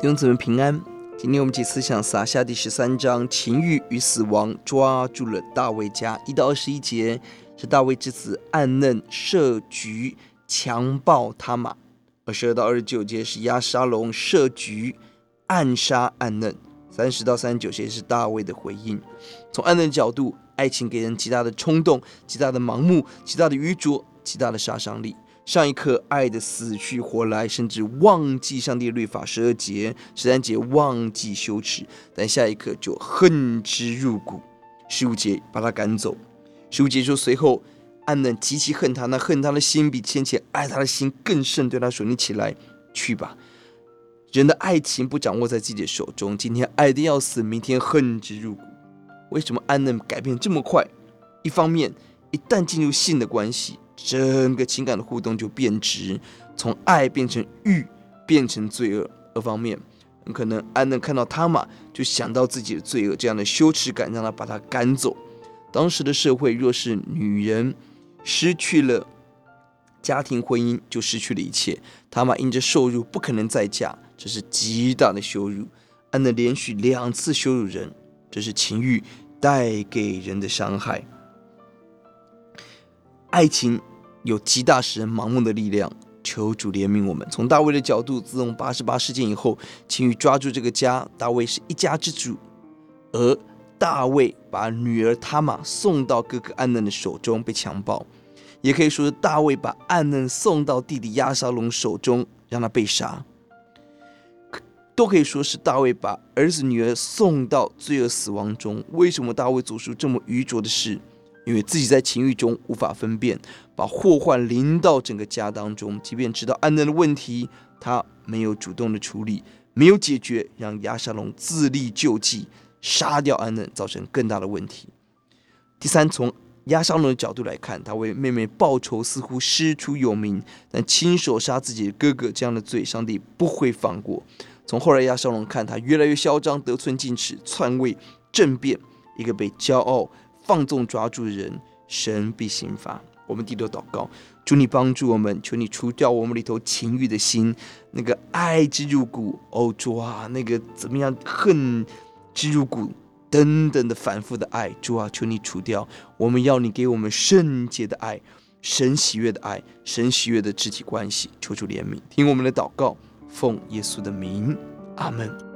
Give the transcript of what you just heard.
弟兄姊妹平安。今天我们解思想撒下第十三章，情欲与死亡抓住了大卫家。一到二十一节是大卫之子暗嫩设局强暴他玛。二十二到二十九节是押沙龙设局暗杀暗嫩。三十到三十九节是大卫的回应。从暗嫩角度，爱情给人极大的冲动、极大的盲目、极大的愚拙、极大的杀伤力。上一刻爱的死去活来，甚至忘记上帝的律法十二节、十三节忘记羞耻，但下一刻就恨之入骨。十五节把他赶走。十五节说，随后暗嫩极其恨他，那恨他的心比先前爱他的心更甚，对他说：“你起来去吧。”人的爱情不掌握在自己的手中，今天爱得要死，明天恨之入骨。为什么暗嫩改变这么快？一方面，一旦进入性的关系。整个情感的互动就变质，从爱变成欲，变成罪恶。二方面，很可能暗嫩看到他玛，就想到自己的罪恶，这样的羞耻感让他把他赶走。当时的社会，若是女人失去了家庭婚姻，就失去了一切。他玛因着受辱，不可能再嫁，这是极大的羞辱。暗嫩连续两次羞辱人，这是情欲带给人的伤害。爱情有极大使人盲目的力量，求主怜悯我们。从大卫的角度，自从八十八事件以后，情欲抓住这个家，大卫是一家之主，而大卫把女儿他玛送到哥哥暗嫩的手中被强暴，也可以说是大卫把暗嫩送到弟弟押沙龙手中让他被杀，都可以说是大卫把儿子女儿送到罪恶死亡中。为什么大卫做出这么愚拙的事？因为自己在情欲中无法分辨，把祸患临到整个家当中。即便知道暗嫩的问题，他没有主动的处理，没有解决，让亚沙龙自力救济，杀掉暗嫩，造成更大的问题。第三，从亚沙龙的角度来看，他为妹妹报仇似乎师出有名，但亲手杀自己的哥哥这样的罪，上帝不会放过。从后来亚沙龙看，他越来越嚣张，得寸进尺，篡位政变，一个被骄傲。放纵抓住的人，神必刑罚。我们低头祷告，主你帮助我们，求你除掉我们里头情欲的心，那个爱之入骨，哦主啊，那个怎么样恨之入骨等等的反复的爱，主啊，求你除掉。我们要你给我们圣洁的爱，神喜悦的爱，神喜悦的肢体关系。求主怜悯，听我们的祷告，奉耶稣的名，阿门。